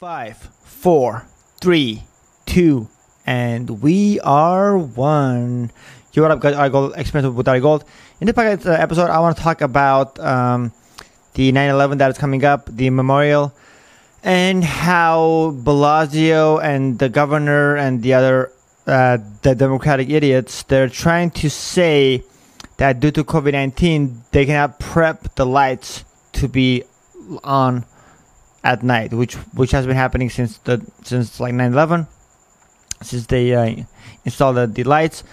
Five, four, three, two, and we are one. You what up, guys? Ari Gold, Experience with Ari Gold. In this podcast, uh, episode, I want to talk about um, the 9/11 that is coming up, the memorial, and how Blasio and the governor and the other uh, the Democratic idiots they're trying to say that due to COVID-19 they cannot prep the lights to be on at night, which which has been happening since the since like 9/11, since they uh, installed the, the lights.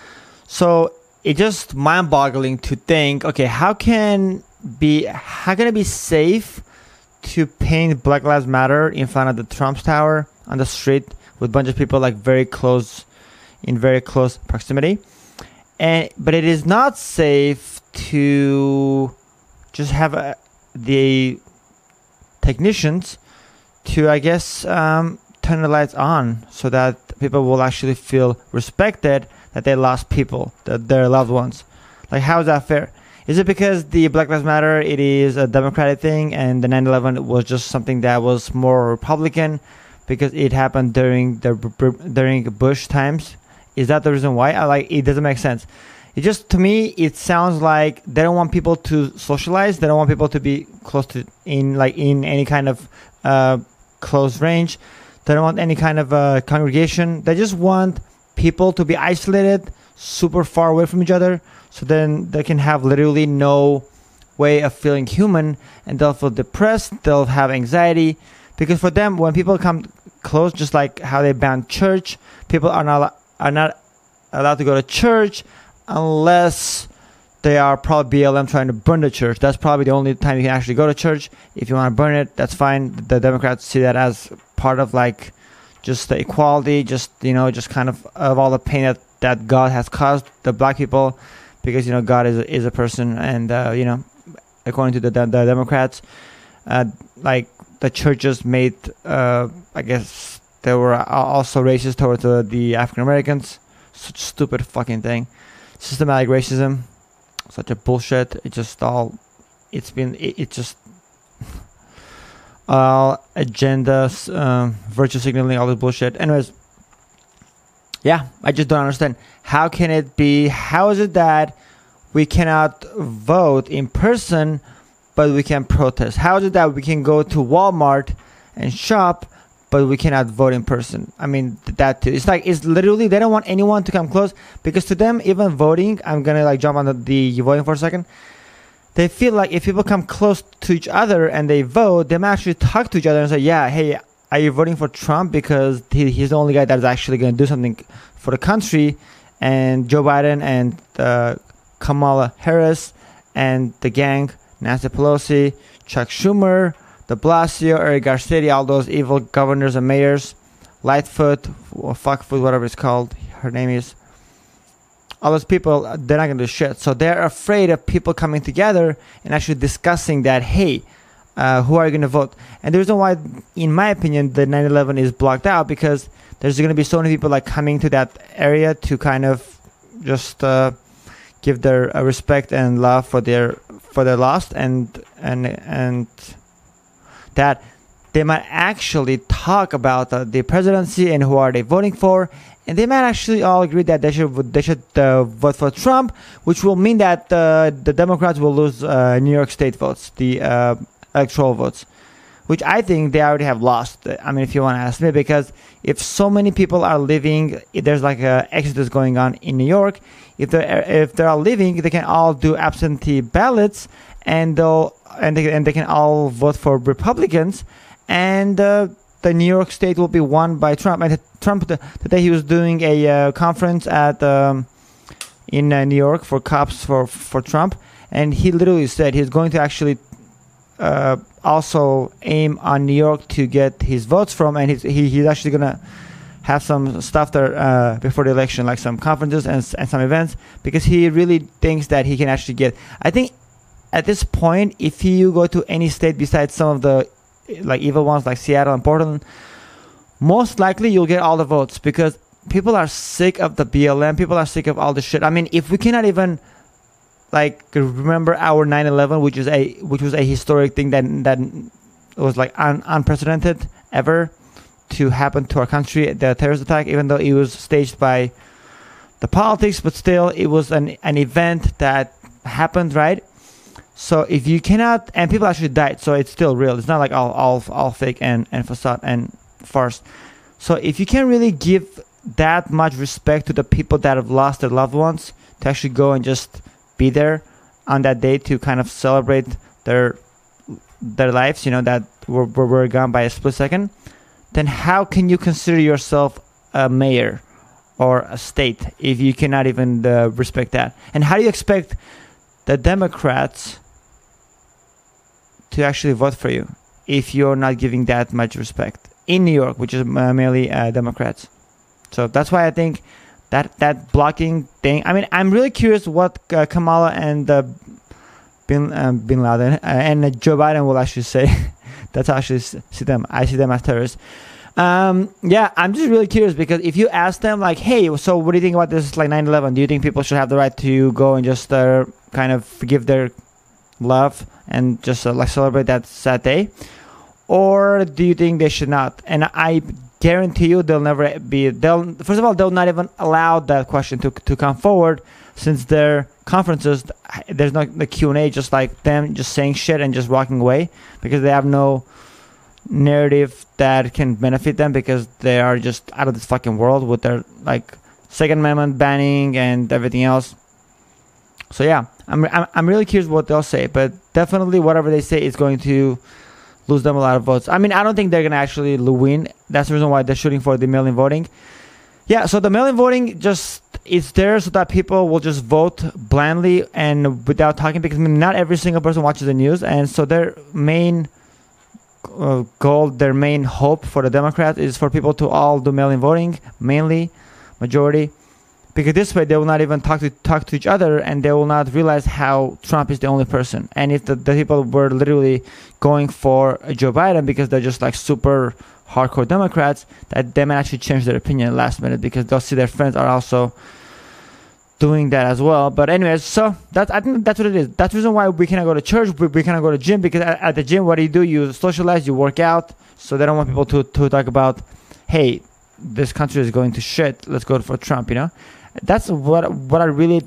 So it's just mind-boggling to think, okay, how can be how can it be safe to paint Black Lives Matter in front of the Trump's Tower on the street with a bunch of people like very close, in very close proximity, and but it is not safe to just have a, the technicians to, I guess, um, turn the lights on so that people will actually feel respected that they lost people, that their loved ones. Like, how is that fair? Is it because the Black Lives Matter it is a Democratic thing and the 9/11 was just something that was more Republican because it happened during the during Bush times? Is that the reason why? I like it doesn't make sense. It just to me it sounds like they don't want people to socialize. They don't want people to be close to in like in any kind of uh, close range. They don't want any kind of uh, congregation. They just want people to be isolated, super far away from each other, so then they can have literally no way of feeling human, and they'll feel depressed. They'll have anxiety because for them, when people come close, just like how they banned church, people are not are not allowed to go to church unless they are probably BLM trying to burn the church. That's probably the only time you can actually go to church. If you want to burn it, that's fine. The Democrats see that as part of like just the equality, just you know, just kind of of all the pain that, that God has caused the black people, because you know God is is a person, and uh, you know, according to the the, the Democrats, uh, like the churches made, uh, I guess they were also racist towards the, the African Americans. Such stupid fucking thing, systematic racism such a bullshit. It just all, it's been, it, it just, all agendas, um, virtue signaling, all this bullshit. Anyways, yeah, I just don't understand. How can it be? How is it that we cannot vote in person, but we can protest? How is it that we can go to Walmart and shop, but we cannot vote in person. I mean that too. It's like it's literally they don't want anyone to come close because to them even voting. I'm gonna like jump on the, the voting for a second. They feel like if people come close to each other and they vote, they might actually talk to each other and say, "Yeah, hey, are you voting for Trump because he, he's the only guy that's actually gonna do something for the country?" And Joe Biden and uh, Kamala Harris and the gang, Nancy Pelosi, Chuck Schumer, de Blasio, Eric Garcetti, all those evil governors and mayors, Lightfoot, or Fuckfoot, whatever it's called, her name is. All those people, they're not to do shit. So they're afraid of people coming together and actually discussing that, hey, uh, who are you to vote? And the reason why, in my opinion, the 9 11 is blocked out because there's to be so many people like coming to that area to kind of just uh, give their uh, respect and love for their for their lost and and and that they might actually talk about uh, the presidency and who are they voting for, and they might actually all agree that they should they should uh, vote for Trump, which will mean that uh, the Democrats will lose uh, New York State votes, the uh, electoral votes, which I think they already have lost. I mean, if you want to ask me, because if so many people are living, there's like a exodus going on in New York. If they if they are living, they can all do absentee ballots, and they'll and they, and they can all vote for Republicans, and uh, the New York State will be won by Trump. And Trump the, day he was doing a uh, conference at um, in uh, New York for cops for for Trump, and he literally said he's going to actually uh, also aim on New York to get his votes from, and he's he, he's actually gonna have some stuff there uh, before the election, like some conferences and, and some events, because he really thinks that he can actually get. I think at this point, if you go to any state besides some of the like evil ones like Seattle and Portland, most likely you'll get all the votes because people are sick of the BLM. People are sick of all the shit. I mean, if we cannot even like remember our 9/11, which is a which was a historic thing that that was like un, unprecedented ever. to happen to our country, the terrorist attack, even though it was staged by the politics, but still it was an, an event that happened, right? So if you cannot, and people actually died, so it's still real. It's not like all all all fake and and facade and farce. So if you can't really give that much respect to the people that have lost their loved ones, to actually go and just be there on that day to kind of celebrate their their lives, you know, that were, were, gone by a split second, then how can you consider yourself a mayor or a state if you cannot even uh, respect that? And how do you expect the Democrats to actually vote for you if you're not giving that much respect in New York, which is mainly uh, Democrats? So that's why I think that that blocking thing. I mean, I'm really curious what uh, Kamala and uh, Bin Bin Laden uh, and Joe Biden will actually say. that's how I actually see them. I see them as terrorists. Um, yeah, I'm just really curious because if you ask them like, "Hey, so what do you think about this like 9/11? Do you think people should have the right to go and just uh, kind of give their love and just uh, like celebrate that sad day, or do you think they should not?" And I guarantee you, they'll never be. They'll first of all, they'll not even allow that question to to come forward since their conferences there's no the Q and A, just like them just saying shit and just walking away because they have no narrative that can benefit them because they are just out of this fucking world with their like Second Amendment banning and everything else. So yeah, I'm I'm, I'm really curious what they'll say, but definitely whatever they say is going to lose them a lot of votes. I mean, I don't think they're gonna actually win. That's the reason why they're shooting for the mail-in voting. Yeah, so the mail-in voting just is there so that people will just vote blindly and without talking because I mean, not every single person watches the news, and so their main uh, goal, their main hope for the Democrats is for people to all do mail-in voting, mainly majority, because this way they will not even talk to talk to each other, and they will not realize how Trump is the only person. And if the, the people were literally going for Joe Biden because they're just like super hardcore Democrats, that they might actually change their opinion last minute because they'll see their friends are also doing that as well. But anyways, so that's I think that's what it is. That's the reason why we cannot go to church. We, we cannot go to gym because at, at, the gym, what do you do? You socialize, you work out. So they don't want people to to talk about, hey, this country is going to shit. Let's go for Trump. You know, that's what what I really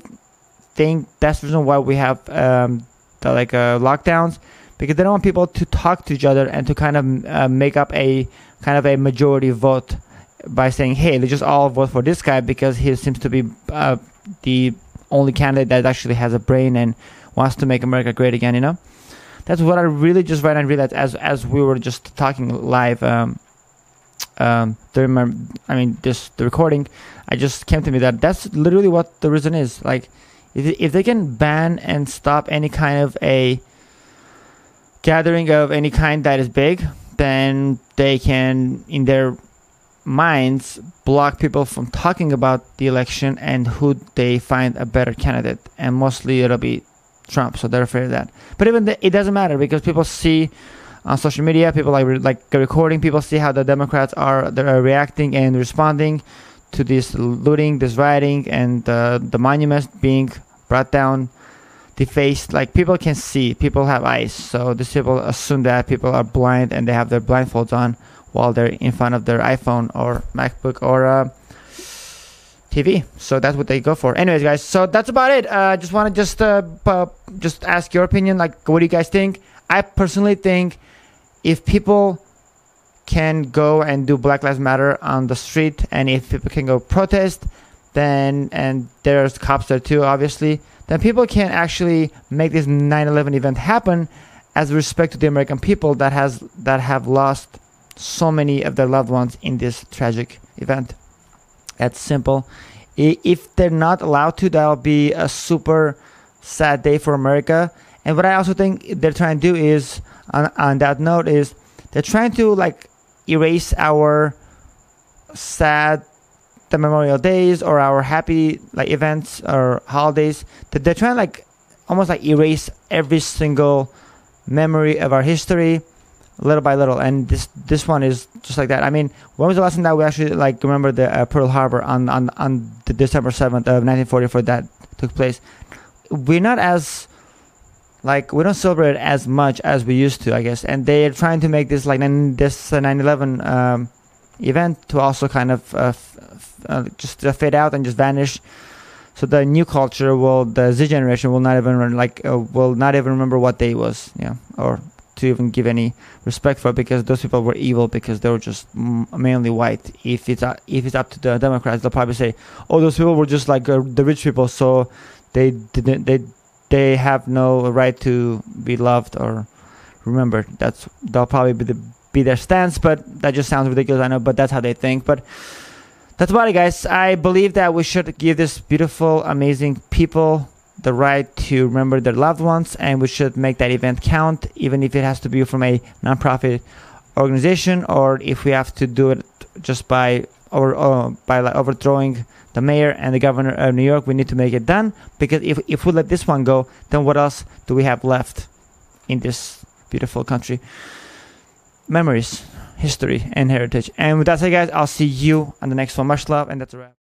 think. That's the reason why we have um, the, like uh, lockdowns because they don't want people to talk to each other and to kind of uh, make up a kind of a majority vote by saying, "Hey, let's just all vote for this guy because he seems to be uh, the only candidate that actually has a brain and wants to make America great again." You know, that's what I really just right and realized as as we were just talking live. Um, um, during my, I mean, just the recording, I just came to me that that's literally what the reason is. Like, if if they can ban and stop any kind of a gathering of any kind that is big, then they can, in their minds, block people from talking about the election and who they find a better candidate. And mostly it'll be Trump, so they're afraid of that. But even the, it doesn't matter because people see on social media, people like like recording, people see how the Democrats are they're reacting and responding to this looting, this rioting, and uh, the monuments being brought down defaced. Like people can see, people have eyes. So these people assume that people are blind and they have their blindfolds on while they're in front of their iPhone or MacBook or uh, TV. So that's what they go for. Anyways, guys, so that's about it. I uh, just want to just uh, just ask your opinion. Like, what do you guys think? I personally think if people can go and do Black Lives Matter on the street, and if people can go protest, then and there's cops there too, obviously then people can actually make this 9/11 event happen as respect to the American people that has that have lost so many of their loved ones in this tragic event. That's simple. If they're not allowed to, that'll be a super sad day for America. And what I also think they're trying to do is, on, on that note, is they're trying to like erase our sad the Memorial Days or our happy like events or holidays. That they're trying to like almost like erase every single memory of our history little by little. And this this one is just like that. I mean when was the last time that we actually like remember the uh, pearl harbor on on on the december 7th of 1944 that took place? We're not as like we don't celebrate as much as we used to i guess and they're trying to make this like this 9-11 um, event to also kind of uh, f- uh, just uh, fade out and just vanish. So the new culture will, the Z generation will not even like uh, will not even remember what day was, yeah, or to even give any respect for it because those people were evil because they were just mainly white. If it's uh, if it's up to the Democrats, they'll probably say, "Oh, those people were just like uh, the rich people, so they didn't they they have no right to be loved or remembered." That's they'll probably be the be their stance, but that just sounds ridiculous. I know, but that's how they think. But that's about it, guys. I believe that we should give this beautiful, amazing people the right to remember their loved ones, and we should make that event count, even if it has to be from a nonprofit organization, or if we have to do it just by or uh, by like overthrowing the mayor and the governor of New York. We need to make it done because if if we let this one go, then what else do we have left in this beautiful country? Memories, history, and heritage. And with that said, guys, I'll see you on the next one. Much love, and that's a wrap.